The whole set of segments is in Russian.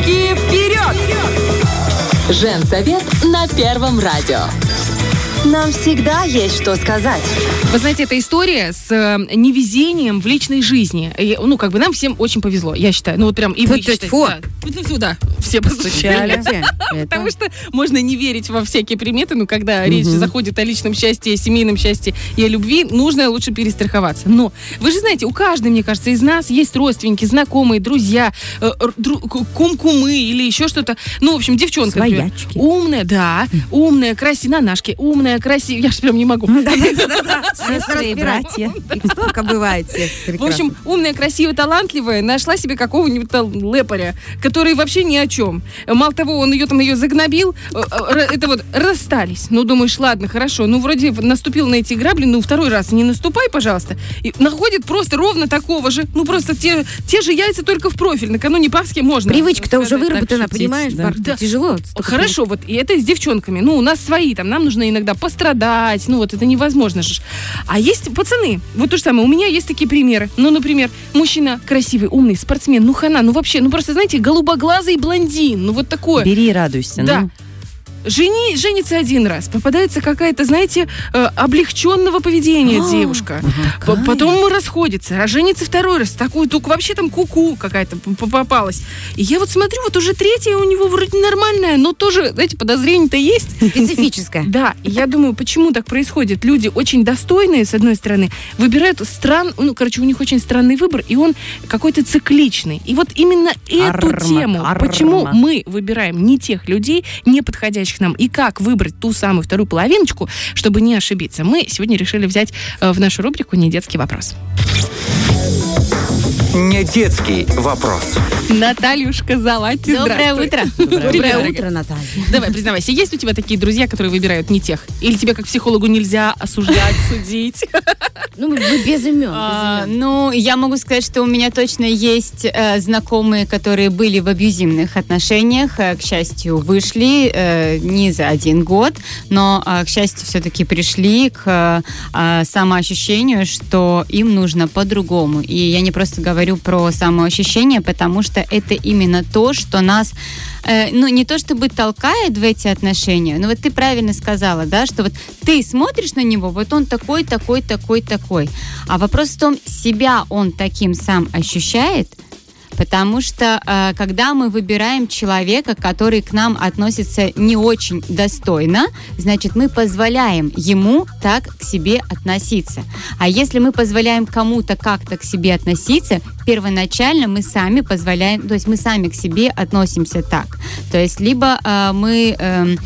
Девочки, вперед! Женсовет на Первом радио. Нам всегда есть что сказать. Вы знаете, эта история с э, невезением в личной жизни. И, ну, как бы нам всем очень повезло, я считаю. Ну, вот прям и вы считаете. Тьфу-тьфу. Да. Тьфу-тьфу, да. Все постучали. Потому что можно не верить во всякие приметы, но когда речь заходит о личном счастье, семейном счастье и о любви, нужно лучше перестраховаться. Но вы же знаете, у каждой, мне кажется, из нас есть родственники, знакомые, друзья, э, кум-кумы или еще что-то. Ну, в общем, девчонка. Своячки. Умная, да. Умная, красивая, на нашке, умная, красивая. Я же прям не могу. Сестры и братья. Столько бывает. В общем, умная, красивая, талантливая нашла себе какого-нибудь лепаря, который вообще ни о чем. Мало того, он ее там ее загнобил, э, э, это вот расстались. Ну, думаешь, ладно, хорошо. Ну, вроде наступил на эти грабли, ну, второй раз не наступай, пожалуйста. И находит просто ровно такого же. Ну, просто те, те же яйца только в профиль. Накануне Пасхи можно. Привычка-то уже выработана, понимаешь? да. Тяжело. Хорошо, вот и это с девчонками. Ну, у нас свои, там, нам нужно иногда пострадать, ну, вот это невозможно же. А есть пацаны, вот то же самое, у меня есть такие примеры. Ну, например, мужчина красивый, умный, спортсмен, ну, хана, ну, вообще, ну, просто, знаете, голубоглазый блондин, ну, вот такое. Бери и радуйся. Да. ну. Жени, женится один раз, попадается какая-то, знаете, э, облегченного поведения девушка. П- Потом расходится, а женится второй раз. Такую, только вообще там куку какая-то попалась. И я вот смотрю, вот уже третья у него вроде нормальная, но тоже, знаете, подозрение-то есть. Специфическая. Да, я думаю, почему так происходит? Люди очень достойные, с одной стороны, выбирают стран, ну, короче, у них очень странный выбор, и он какой-то цикличный. И вот именно эту тему, почему мы выбираем не тех людей, не подходящих нам, и как выбрать ту самую вторую половиночку, чтобы не ошибиться, мы сегодня решили взять э, в нашу рубрику «Не детский вопрос». Не детский вопрос. Натальюшка Залати, Доброе утро. Доброе Доброе утро, Наталья. Давай, признавайся, есть у тебя такие друзья, которые выбирают не тех? Или тебе как психологу нельзя осуждать, судить? Ну, мы мы без имен. А, без имен. ну, я могу сказать, что у меня точно есть э, знакомые, которые были в абьюзивных отношениях, э, к счастью, вышли э, не за один год, но, э, к счастью, все-таки пришли к э, э, самоощущению, что им нужно по-другому. И я не просто говорю про самоощущение, потому что это именно то, что нас э, ну, не то чтобы толкает в эти отношения, но вот ты правильно сказала, да, что вот ты смотришь на него, вот он такой, такой, такой, такой. А вопрос в том, себя он таким сам ощущает, Потому что э, когда мы выбираем человека, который к нам относится не очень достойно, значит, мы позволяем ему так к себе относиться. А если мы позволяем кому-то как-то к себе относиться, первоначально мы сами позволяем, то есть мы сами к себе относимся так. То есть либо э, мы... эм,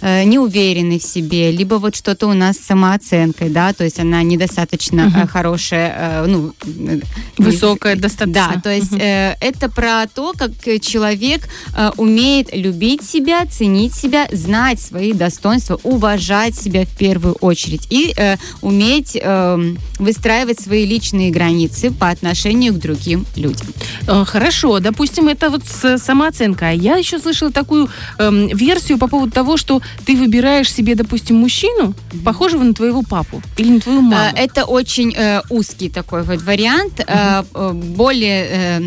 э, не уверены в себе, либо вот что-то у нас с самооценкой, да, то есть она недостаточно э, хорошая, э, ну, э, Высокая не- достаточно. Да, то есть э, это про то, как человек э, умеет любить себя, ценить себя, знать свои достоинства, уважать себя в первую очередь и э, уметь э, выстраивать свои личные границы по отношению к другим людям. Хорошо, допустим, это вот самооценка. Я еще слышала такую эм, версию по поводу того, что ты выбираешь себе, допустим, мужчину, похожего на твоего папу или на твою маму. Э, Это очень э, узкий такой вот вариант. Э, более э,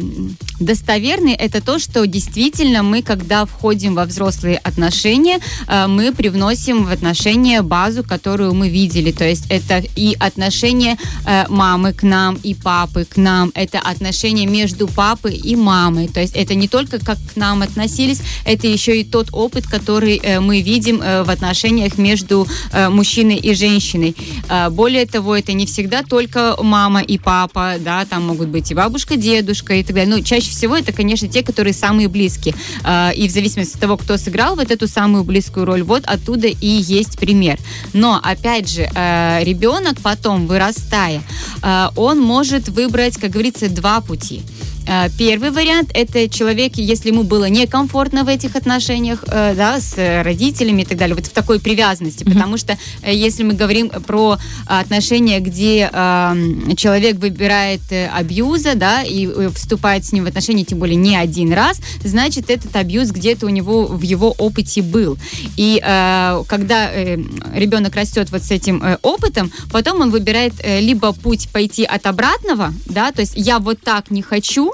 достоверный это то, что действительно мы, когда входим во взрослые отношения, э, мы привносим в отношения базу, которую мы видели. То есть это и отношения э, мамы к нам, и папы к нам. Это отношения между папой и мамой. То есть это не только как к нам относились, это еще и тот опыт, который э, мы видим э, в отношениях между э, мужчиной и женщиной. Э, более того, это не всегда только мама и папа, да, там могут быть и бабушка, дедушка и так далее. Ну, чаще всего это, конечно, те, которые самые близкие. И в зависимости от того, кто сыграл вот эту самую близкую роль, вот оттуда и есть пример. Но, опять же, ребенок потом, вырастая, он может выбрать, как говорится, два пути. Э, Первый вариант – это человек, если ему было некомфортно в этих отношениях, э, да, с родителями и так далее, вот в такой привязанности, потому что э, если мы говорим про отношения, где человек выбирает э, абьюза, да, и вступает с ним в отношения, тем более не один раз, значит, этот абьюз где-то у него в его опыте был. И когда ребенок растет вот с этим опытом, потом он выбирает либо путь пойти от обратного, да, то есть я вот так не хочу,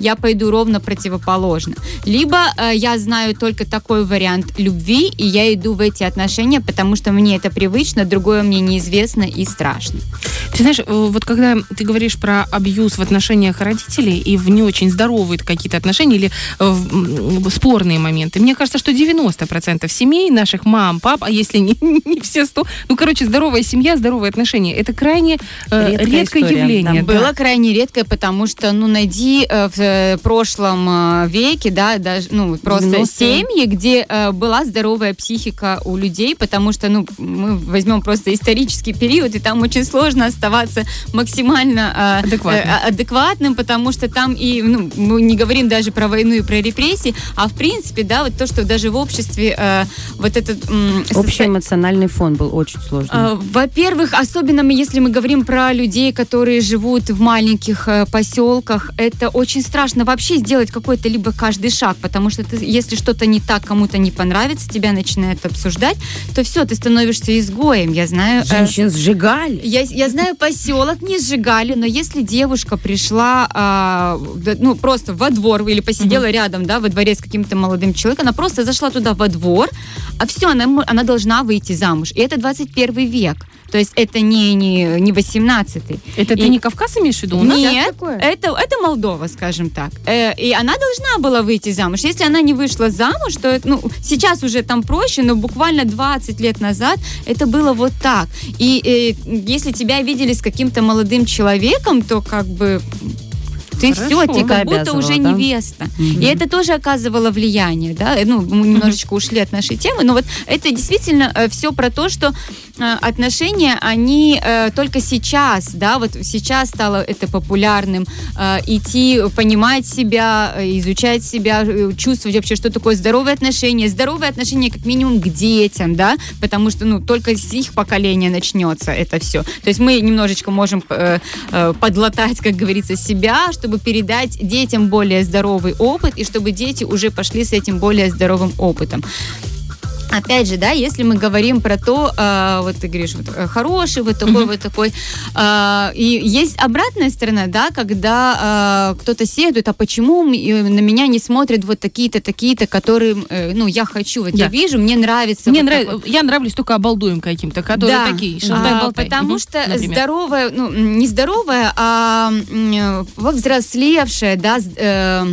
я пойду ровно противоположно. Либо э, я знаю только такой вариант любви, и я иду в эти отношения, потому что мне это привычно, другое мне неизвестно и страшно. Ты знаешь, э, вот когда ты говоришь про абьюз в отношениях родителей и в не очень здоровые какие-то отношения или э, спорные моменты, мне кажется, что 90% семей наших мам, пап, а если не, не все 100, ну, короче, здоровая семья, здоровые отношения, это крайне э, редкое история, явление. да. да. Было крайне редкое, потому что, ну, найди э, в э, прошлом э, веке, да, даже, ну, просто 90-е. семьи, где э, была здоровая психика у людей, потому что, ну, мы возьмем просто исторический период, и там очень сложно оставаться максимально э, Адекватным. э, адекватным, потому что там и, ну, мы не говорим даже про войну и про репрессии, а в принципе, да, вот то, что даже в обществе э, вот этот... м, Общий состо- эмоциональный фон был очень сложный. а, Во-первых, особенно если мы говорим про людей, которые живут в маленьких э, поселках, это очень страшно вообще сделать какой-то либо каждый шаг, потому что ты, если что-то не так, кому-то не понравится, тебя начинают обсуждать, то все, ты становишься изгоем. Я знаю... э, Женщин сжигали. я, я знаю, поселок не сжигали, но если девушка пришла, да, ну, просто во двор или посидела рядом, да, во дворе с каким-то молодым человеком, она просто зашла туда во двор, а все, она, она должна выйти замуж. И это 21 век. То есть это не, не, не 18 Это ты И- не Кавказ имеешь в виду? У нас Нет, такое? это, это Молдова, скажем так. Э, и она должна была выйти замуж. Если она не вышла замуж, то это, ну, сейчас уже там проще, но буквально 20 лет назад это было вот так. И э, если тебя видели с каким-то молодым человеком, то как бы ты Хорошо. все, ты как будто уже да? невеста. Мгм. И это тоже оказывало влияние, да, Э, ну, мы немножечко ушли от нашей темы, но вот это действительно все про то, что э, отношения, они э, только сейчас, да, вот сейчас стало это популярным, э, идти, понимать себя, э, изучать себя, э, чувствовать вообще, что такое здоровые отношения, здоровые отношения как минимум к детям, да, потому что, ну, только с их поколения начнется это все. То есть мы немножечко можем э, э, подлатать, как говорится, себя, чтобы передать детям более здоровый опыт, и чтобы дети уже пошли с этим более здоровым опытом. Опять же, да, если мы говорим про то, э, вот ты говоришь, вот, э, хороший, вот такой, вот такой, э, и есть обратная сторона, да, когда э, кто-то сетует, а почему на меня не смотрят вот такие-то, такие-то, которые, э, ну, я хочу, вот я Да. вижу, мне нравится. Мне вот нравится, я нравлюсь только обалдуем каким-то, которые Да. такие, шалтай А, болтай. Потому Мгм, что например. здоровая, ну, не здоровая, а повзрослевшая, да, с- э,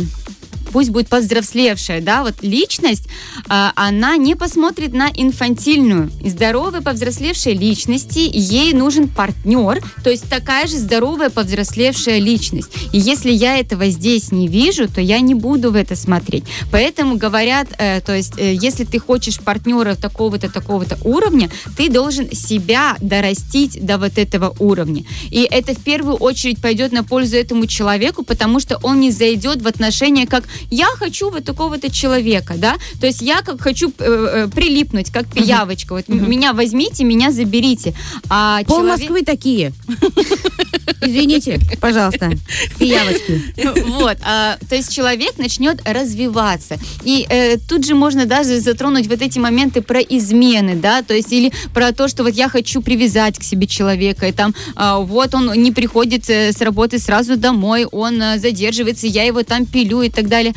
пусть будет повзрослевшая, да, вот личность, а, она не посмотрит на инфантильную. Здоровой повзрослевшей личности ей нужен партнер, то есть такая же здоровая повзрослевшая личность. И если я этого здесь не вижу, то я не буду в это смотреть. Поэтому говорят, э, то есть э, если ты хочешь партнера такого-то, такого-то уровня, ты должен себя дорастить до вот этого уровня. И это в первую очередь пойдет на пользу этому человеку, потому что он не зайдет в отношения как я хочу вот такого-то человека, да, то есть я как хочу э, э, прилипнуть, как пиявочка, вот м- меня возьмите, меня заберите. А Пол человек- Москвы такие. Извините, пожалуйста, пиявочки. Вот, а, то есть человек начнет развиваться. И э, тут же можно даже затронуть вот эти моменты про измены, да, то есть или про то, что вот я хочу привязать к себе человека, и там а, вот он не приходит э, с работы сразу домой, он э, задерживается, я его там пилю и так далее.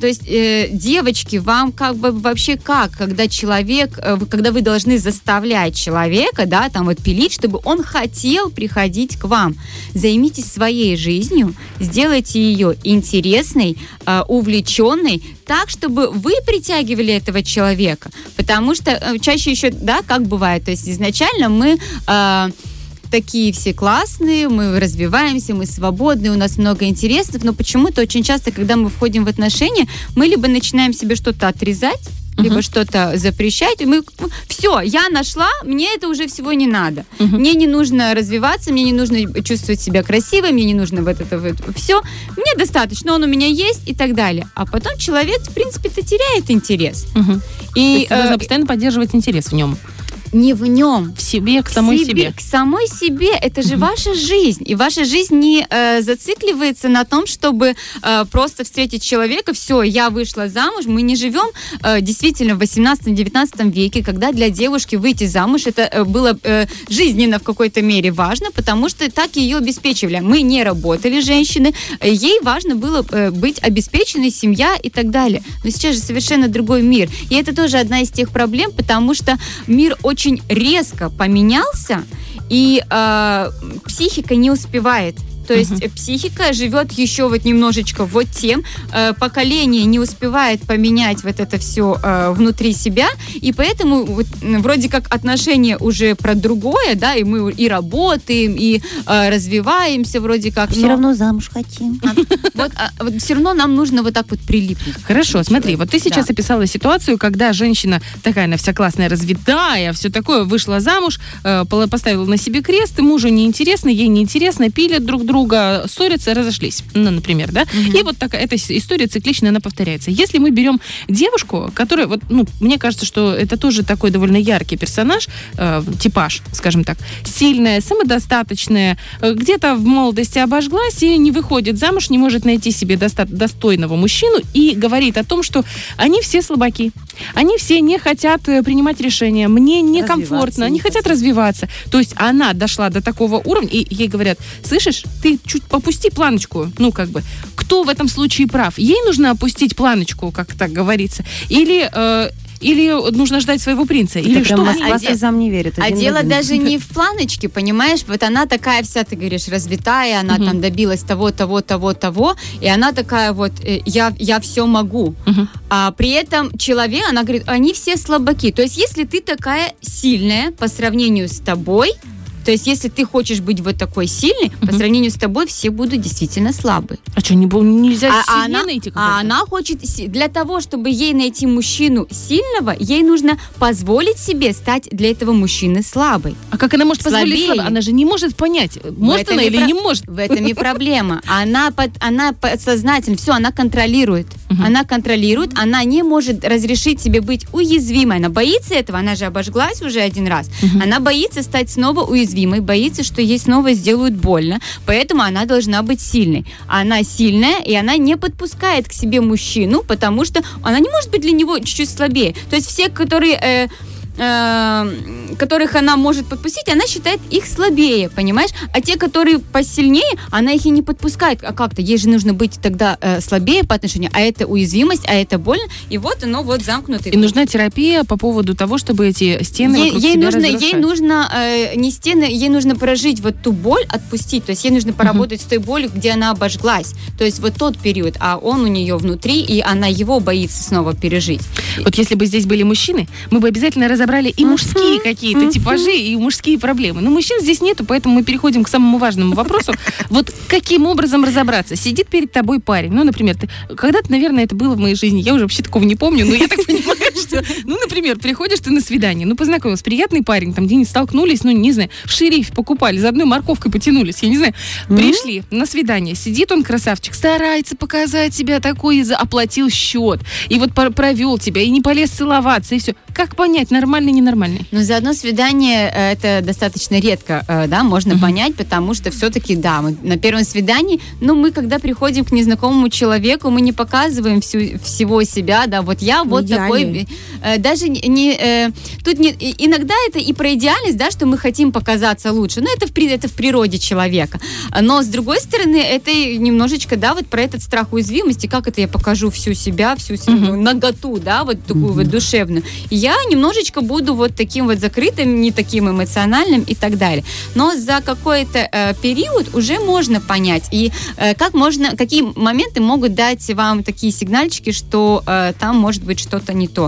То есть, э, девочки, вам как бы вообще как, когда человек, э, когда вы должны заставлять человека, да, там вот пилить, чтобы он хотел приходить к вам. Займитесь своей жизнью, сделайте ее интересной, э, увлеченной, так, чтобы вы притягивали этого человека. Потому что э, чаще еще, да, как бывает, то есть изначально мы... э, такие все классные, мы развиваемся, мы свободные, у нас много интересов, но почему-то очень часто, когда мы входим в отношения, мы либо начинаем себе что-то отрезать, либо что-то запрещать, мы все, я нашла, мне это уже всего не надо. Мне не нужно развиваться, мне не нужно чувствовать себя красивой, мне не нужно вот это вот все. Мне достаточно, он у меня есть и так далее. А потом человек, в принципе-то теряет интерес. То И есть ты должна э, постоянно поддерживать интерес в нем. Не в нем. В себе, к самой себе. К самой себе. Это же ваша жизнь. И ваша жизнь не э, зацикливается на том, чтобы э, просто встретить человека, все, я вышла замуж. Мы не живем э, действительно в 18-19 веке, когда для девушки выйти замуж это э, было э, жизненно в какой-то мере важно, потому что так ее обеспечивали. Мы не работали, женщины, ей важно было э, быть обеспеченной, семья и так далее. Но сейчас же совершенно другой мир. И это тоже одна из тех проблем, потому что мир очень резко поменялся, и э, психика не успевает. То есть uh психика живет еще вот немножечко вот тем, э, поколение не успевает поменять вот это все э, внутри себя, и поэтому вот, вроде как отношения уже про другое, да, и мы и работаем, и э, развиваемся вроде как. Все но- равно замуж хотим. вот, а, вот все равно нам нужно вот так вот прилипнуть. Хорошо, смотри, вот ты сейчас Да. описала ситуацию, когда женщина такая, она вся классная, развитая, все такое, вышла замуж, э, поставила на себе крест, и мужу неинтересно, ей неинтересно, пилят друг друга, ссорятся, разошлись, ну, например, да? И вот такая эта история циклично, она повторяется. Если мы берем девушку, которая, вот, ну, мне кажется, что это тоже такой довольно яркий персонаж, э, типаж, скажем так, сильная, самодостаточная, э, где-то в молодости обожглась и не выходит замуж, не может найти себе доста- достойного мужчину и говорит о том, что они все слабаки. Они все не хотят э, принимать решения. Мне некомфортно, не хотят хотят. развиваться. То есть она дошла до такого уровня, и ей говорят, слышишь, ты чуть попусти планочку. Ну, как бы, кто в этом случае прав? Ей нужно опустить планочку, как так говорится? Или... э, или нужно ждать своего принца? Или что? Москва А слезам не верит. А дело один. даже не в планочке, понимаешь? Вот она такая вся, ты говоришь, развитая, она Мгм. там добилась того, того, того, того, и она такая вот, э, я, я все могу. Мгм. А при этом человек, она говорит, они все слабаки. То есть если ты такая сильная по сравнению с тобой, то есть если ты хочешь быть вот такой сильной, по Мгм. сравнению с тобой все будут действительно слабые. А что, не, нельзя А, сильнее она, найти а она хочет, для того, чтобы ей найти мужчину сильного, ей нужно позволить себе стать для этого мужчины слабой. А как она может позволить Слабее. слабо? Она же не может понять, может она или про- не может. В этом и проблема. Она, под, она подсознательно, все, она контролирует. Мгм. Она контролирует, она не может разрешить себе быть уязвимой. Она боится этого, она же обожглась уже один раз. Мгм. Она боится стать снова уязвимой, боится, что ей снова сделают больно. Поэтому она должна быть сильной. Она сильная, и она не подпускает к себе мужчину, потому что она не может быть для него чуть-чуть слабее. То есть все, которые... э, э, которых она может подпустить, она считает их слабее, понимаешь? А те, которые посильнее, она их и не подпускает. А как-то? Ей же нужно быть тогда э, слабее по отношению, а это уязвимость, а это больно, и вот оно вот замкнутый. И нужна терапия по поводу того, чтобы эти стены Ей, ей нужно, ей разрушать. нужно э, не стены, ей нужно прожить вот ту боль, отпустить. То есть ей нужно поработать с той болью, где она обожглась. То есть вот тот период, а он у нее внутри, и она его боится снова пережить. Вот если бы здесь были мужчины, мы бы обязательно разобрали и мужские какие-то типажи, и мужские проблемы. Но мужчин здесь нету, поэтому мы переходим к самому важному вопросу. Вот каким образом разобраться? Сидит перед тобой парень, ну, например, ты, когда-то, наверное, это было в моей жизни, я уже вообще такого не помню, но я так понимаю, что, ну, например, приходишь ты на свидание, ну, познакомился, приятный парень, там где-нибудь столкнулись, ну, не знаю, в шерифе покупали, за одной морковкой потянулись, я не знаю, пришли на свидание, сидит он, красавчик, старается показать себя такой, оплатил счет, и вот провел тебя, и не полез целоваться, и все. Как понять, нормальный, ненормальный? Но за одно свидание э, это достаточно редко, э, да, можно понять, потому что все-таки, да, мы на первом свидании, ну, мы, когда приходим к незнакомому человеку, мы не показываем всю, всего себя, да, вот я вот Идеальный. такой, даже не, э, тут не, иногда это и про идеальность, да, что мы хотим показаться лучше, но это в, это в природе человека, но с другой стороны, это немножечко, да, вот про этот страх уязвимости, как это я покажу всю себя, всю свою наготу, да, вот такую вот душевную, я немножечко буду вот таким вот закрытым, не таким эмоциональным и так далее. Но за какой-то э, период уже можно понять. И э, как можно, какие моменты могут дать вам такие сигнальчики, что э, там может быть что-то не то.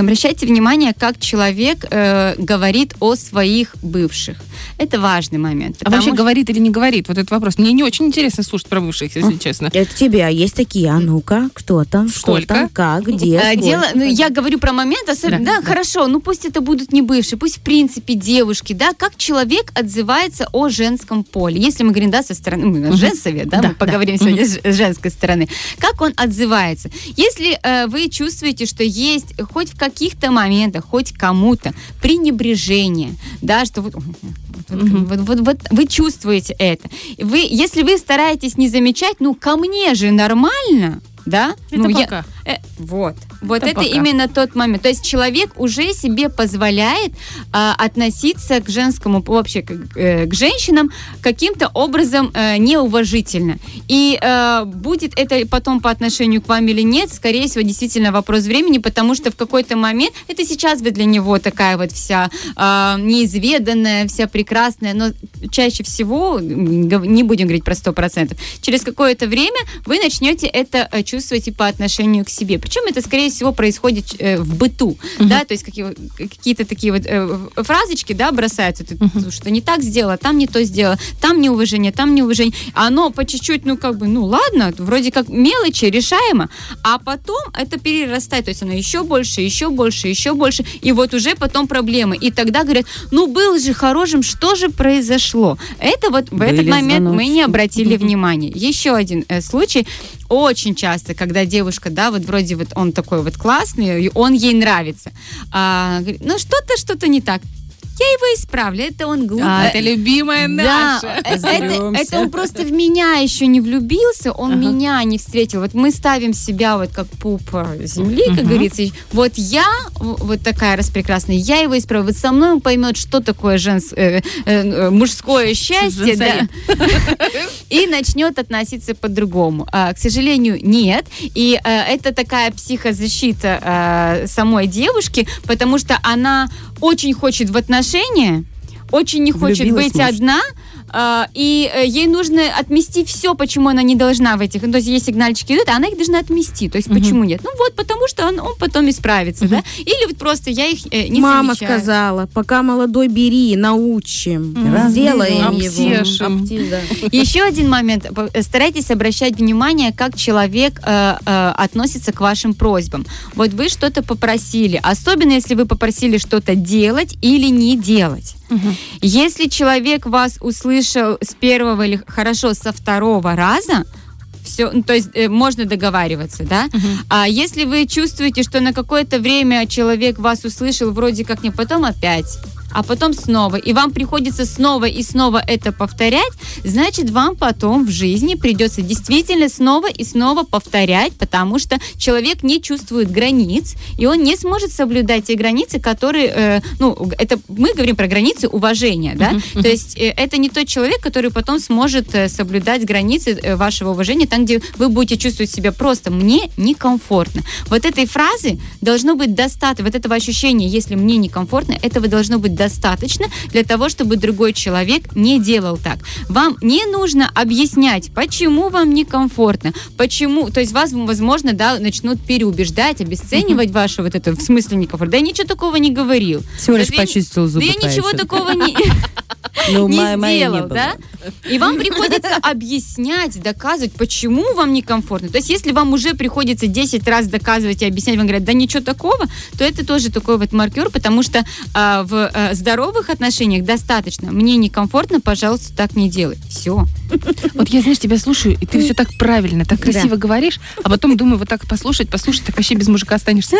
Обращайте внимание, как человек э, говорит о своих бывших. Это важный момент. А вообще что- говорит или не говорит? Вот этот вопрос. Мне не очень интересно слушать про бывших, если честно. Это тебе, а есть такие, а ну-ка, кто там, что Сколько? там, как, где, А, сколько? Дело, ну, я говорю про момент, особенно, Да, да, хорошо, ну пусть это будут не бывшие, пусть в принципе девушки, да, как человек отзывается о женском поле. Если мы говорим, да, со стороны, ну, женсовет, да, Да, мы поговорим да. сегодня с с женской стороны, как он отзывается. Если э, вы чувствуете, что есть хоть в каких-то моментах хоть кому-то пренебрежение, да, что вы, вот, вот, вот, вот вы чувствуете это. Вы, если вы стараетесь не замечать, ну, ко мне же нормально, да? Это ну, я- пока. э, вот. Вот Это это, пока. именно тот момент. То есть человек уже себе позволяет а, относиться к женскому, вообще к, э, к женщинам каким-то образом э, неуважительно. И э, будет это потом по отношению к вам или нет, скорее всего, действительно вопрос времени, потому что в какой-то момент, это сейчас вы для него такая вот вся а, неизведанная, вся прекрасная, но чаще всего, не будем говорить про 100%, через какое-то время вы начнете это э, чувствовать и по отношению к себе. Причем это, скорее всего, происходит э, в быту, да, то есть какие, какие-то такие вот э, фразочки, да, бросаются, ты что не так сделала, там не то сделала, там неуважение, там неуважение. А Оно по чуть-чуть, ну, как бы, ну, ладно, вроде как мелочи, решаемо, а потом это перерастает, то есть оно еще больше, еще больше, еще больше, и вот уже потом проблемы. И тогда говорят, ну, был же хорошим, что же произошло? Это вот в этот Были момент мы звоночки. не обратили внимания. Еще один э, случай. Очень часто, когда девушка, да, вот вроде вот он такой вот классный, и он ей нравится, а, ну что-то, что-то не так. Я его исправлю, это он глупый. А, это любимая Да, наша. э, это, это он просто в меня еще не влюбился, он Ага. меня не встретил. Вот мы ставим себя вот как пуп э, земли, как Мгм. говорится. Вот я, вот такая распрекрасная, я его исправлю. Вот со мной он поймет, что такое женс- э, э, э, мужское счастье, да, и начнет относиться по-другому. А, к сожалению, нет. И э, это такая психозащита э, самой девушки, потому что она очень хочет в отношения, очень не хочет Влюбилась, быть может. одна. А, И э, ей нужно отмести все, почему она не должна в этих. Ну, то есть, ей сигнальчики идут, а она их должна отмести. То есть, Мгм. почему нет? Ну, вот, потому что он, он потом исправится, да? Или вот просто я их э, не Мама замечаю. сказала, пока молодой бери, научим, Мгм. сделаем Обтешим. его. Обте- да. Еще один момент. Э, Старайтесь обращать внимание, как человек э, э, относится к вашим просьбам. Вот вы что-то попросили, особенно если вы попросили что-то делать или не делать. Если человек вас услышал с первого или хорошо со второго раза, все, то есть э, можно договариваться, да? А если вы чувствуете, что на какое-то время человек вас услышал, вроде как не потом опять, а потом снова, и вам приходится снова и снова это повторять, значит, вам потом в жизни придется действительно снова и снова повторять, потому что человек не чувствует границ, и он не сможет соблюдать те границы, которые, э, ну, это мы говорим про границы уважения, да, то есть э, это не тот человек, который потом сможет э, соблюдать границы э, вашего уважения там, где вы будете чувствовать себя просто «мне некомфортно». Вот этой фразы должно быть достаточно, вот этого ощущения «если мне некомфортно», этого должно быть достаточно для того, чтобы другой человек не делал так. Вам не нужно объяснять, почему вам некомфортно, почему, то есть вас, возможно, да, начнут переубеждать, обесценивать ваше вот это, в смысле некомфортно. Да я ничего такого не говорил. Всего лишь почистил зубы. Да я ничего такого не... Ну, не моя- моя не сделал, да? И вам приходится объяснять, доказывать, почему вам некомфортно. То есть, если вам уже приходится 10 раз доказывать и объяснять, вам говорят, да ничего такого, то это тоже такой вот маркер, потому что а, в а, здоровых отношениях достаточно. Мне некомфортно, пожалуйста, так не делай. Все. Вот я, знаешь, тебя слушаю, и ты все так правильно, так красиво говоришь, а потом думаю, вот так послушать, послушать, так вообще без мужика останешься.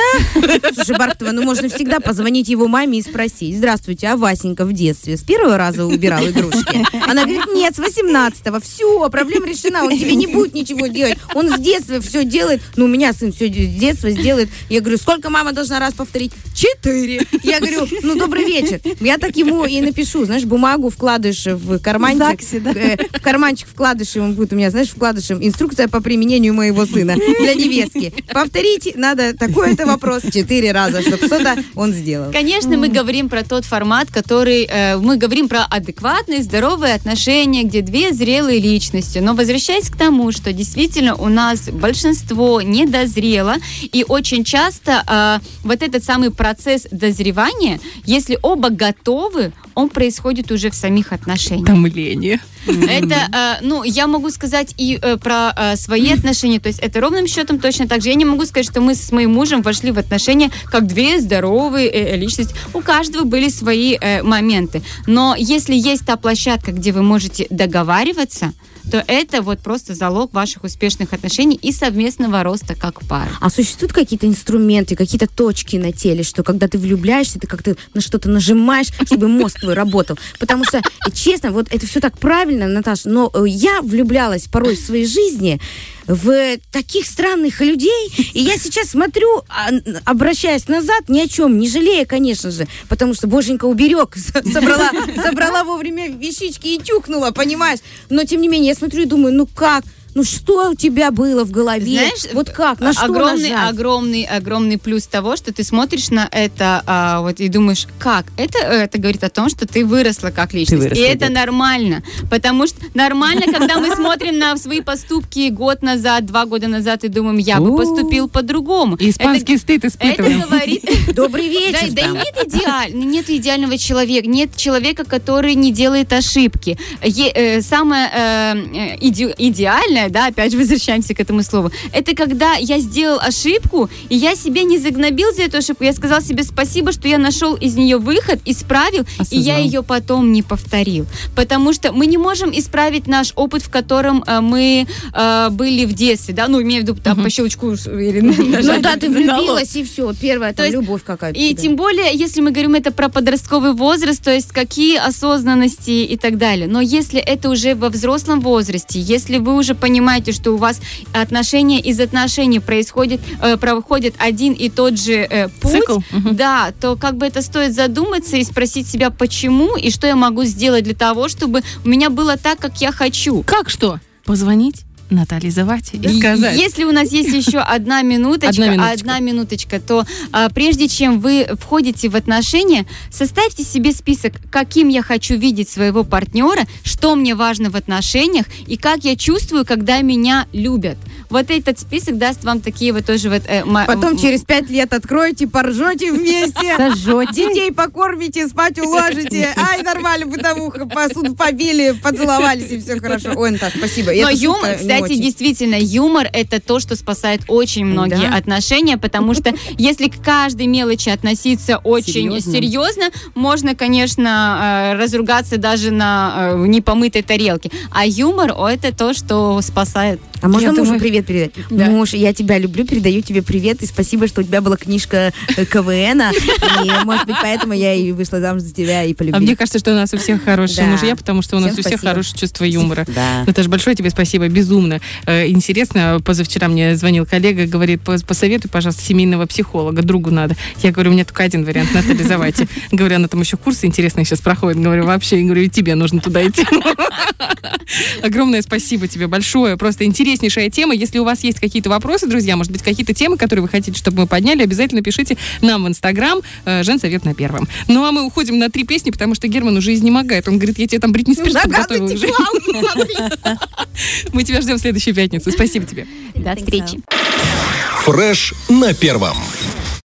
Слушай, Бархтова, ну можно всегда позвонить его маме и спросить. Здравствуйте, а Васенька в детстве с первого раза убирал игрушки? Она говорит, нет, с 18-го. Все, проблема решена, он тебе не будет ничего делать. Он с детства все делает. Ну, у меня сын все с детства сделает. Я говорю, сколько мама должна раз повторить? Четыре. Я говорю, ну, добрый вечер. Я так ему и напишу, знаешь, бумагу вкладываешь в карманчик. ЗАГСе, да? э, в карманчик вкладыш, он будет у меня, знаешь, вкладышем инструкция по применению моего сына для невестки. Повторите, надо такой-то вопрос четыре раза, чтобы что-то он сделал. Конечно, мы говорим про тот формат, который... э, мы говорим про адекватные, здоровые отношения, где две зрелые личности. Но возвращаясь к тому, что действительно у нас большинство недозрело, и очень часто э, вот этот самый процесс дозревания, если оба готовы, он происходит уже в самих отношениях. Томление. Это, э, ну, я могу сказать и э, про э, свои отношения, то есть это ровным счетом точно так же. Я не могу сказать, что мы с моим мужем вошли в отношения как две здоровые э, личности. У каждого были свои э, моменты. Но если есть та площадка, где вы можете договариваться, то это вот просто залог ваших успешных отношений и совместного роста как пары. А существуют какие-то инструменты, какие-то точки на теле, что когда ты влюбляешься, ты как-то на что-то нажимаешь, чтобы мозг твой работал? Потому что, честно, вот это все так правильно, Наташа, но э, я влюблялась порой в своей жизни в таких странных людей, и я сейчас смотрю, а, обращаясь назад, ни о чем, не жалея, конечно же, потому что боженька уберег, собрала, собрала вовремя вещички и тюкнула, понимаешь? Но, тем не менее, я смотрю и думаю, ну как? Ну что у тебя было в голове? Знаешь, вот как? На что огромный, нажать? огромный, огромный плюс того, что ты смотришь на это а, вот и думаешь, как? Это, это говорит о том, что ты выросла как личность. выросла, и это да. нормально. Потому что нормально, когда мы смотрим на свои поступки год назад, два года назад и думаем, я бы поступил по-другому. Испанский стыд Это, это испытываем. говорит... Добрый Да, вечер. да там. нет, идеаль- нет идеального человека, нет человека, который не делает ошибки. Е- э, самое э, э, иде- идеальное, да, опять же возвращаемся к этому слову, это когда я сделал ошибку, и я себя не загнобил за эту ошибку, я сказал себе спасибо, что я нашел из нее выход, исправил, и я Осознал. ее потом не повторил. Потому что мы не можем исправить наш опыт, в котором э, мы э, были в детстве, да, ну, имею в виду там по щелчку или Ну да, ты влюбилась, и все. Первая там любовь какая-то. И тем более, если мы говорим это про подростковый возраст, то есть какие осознанности и так далее. Но если это уже во взрослом возрасте, если вы уже понимаете, что у вас отношения из отношений происходит, э, проходит один и тот же э, путь, Цикл. Да, то как бы это стоит задуматься и спросить себя, почему и что я могу сделать для того, чтобы у меня было так, как я хочу. Как что? Позвонить Наталье Завати и И сказать. Если у нас есть еще одна минуточка, Одна минуточка. одна минуточка, то а, прежде чем вы входите в отношения, составьте себе список, каким я хочу видеть своего партнера, что мне важно в отношениях и как я чувствую, когда меня любят. Вот этот список даст вам такие вот тоже вот... э, Потом м- через пять лет откроете, поржете вместе. Сожжете. Детей покормите, спать уложите. Ай, нормально, бытовуха. Посуду побили, поцеловались, и все хорошо. Ой, Наташ, спасибо. Но юмор, кстати, действительно, юмор это то, что спасает очень многие отношения, потому что если к каждой мелочи относиться очень Серьезно? можно, конечно, э, разругаться даже на э, непомытой тарелке. А юмор это то, что спасает. А можно Я мужу думаю- привет передать? Да. Муж, я тебя люблю, передаю тебе привет, и спасибо, что у тебя была книжка э, КВНа, и, может быть, поэтому я и вышла замуж за тебя и А мне полюбила. кажется, что у нас у всех хорошие Да. мужья, потому что у нас Всем у всех спасибо. хорошее чувство юмора. Да. Наташа, большое тебе спасибо, безумно. Э, интересно, позавчера мне звонил коллега, говорит, «Пос- посоветуй, пожалуйста, семейного психолога, другу надо. Я говорю, у меня только один вариант, Наталья Завати. Говорю, она там еще курсы интересные сейчас проходит. Говорю, вообще, говорю, и тебе нужно туда идти. Огромное спасибо тебе большое. Просто интереснейшая тема. Если у вас есть какие-то вопросы, друзья, может быть, какие-то темы, которые вы хотите, чтобы мы подняли, обязательно пишите нам в Инстаграм. э, Женсовет на первом. Ну, а мы уходим на три песни, потому что Герман уже изнемогает. Он говорит, я тебе там Бритни Спирс подготовил уже. Мы тебя ждем в следующую пятницу. Спасибо тебе. До встречи. Фреш на первом.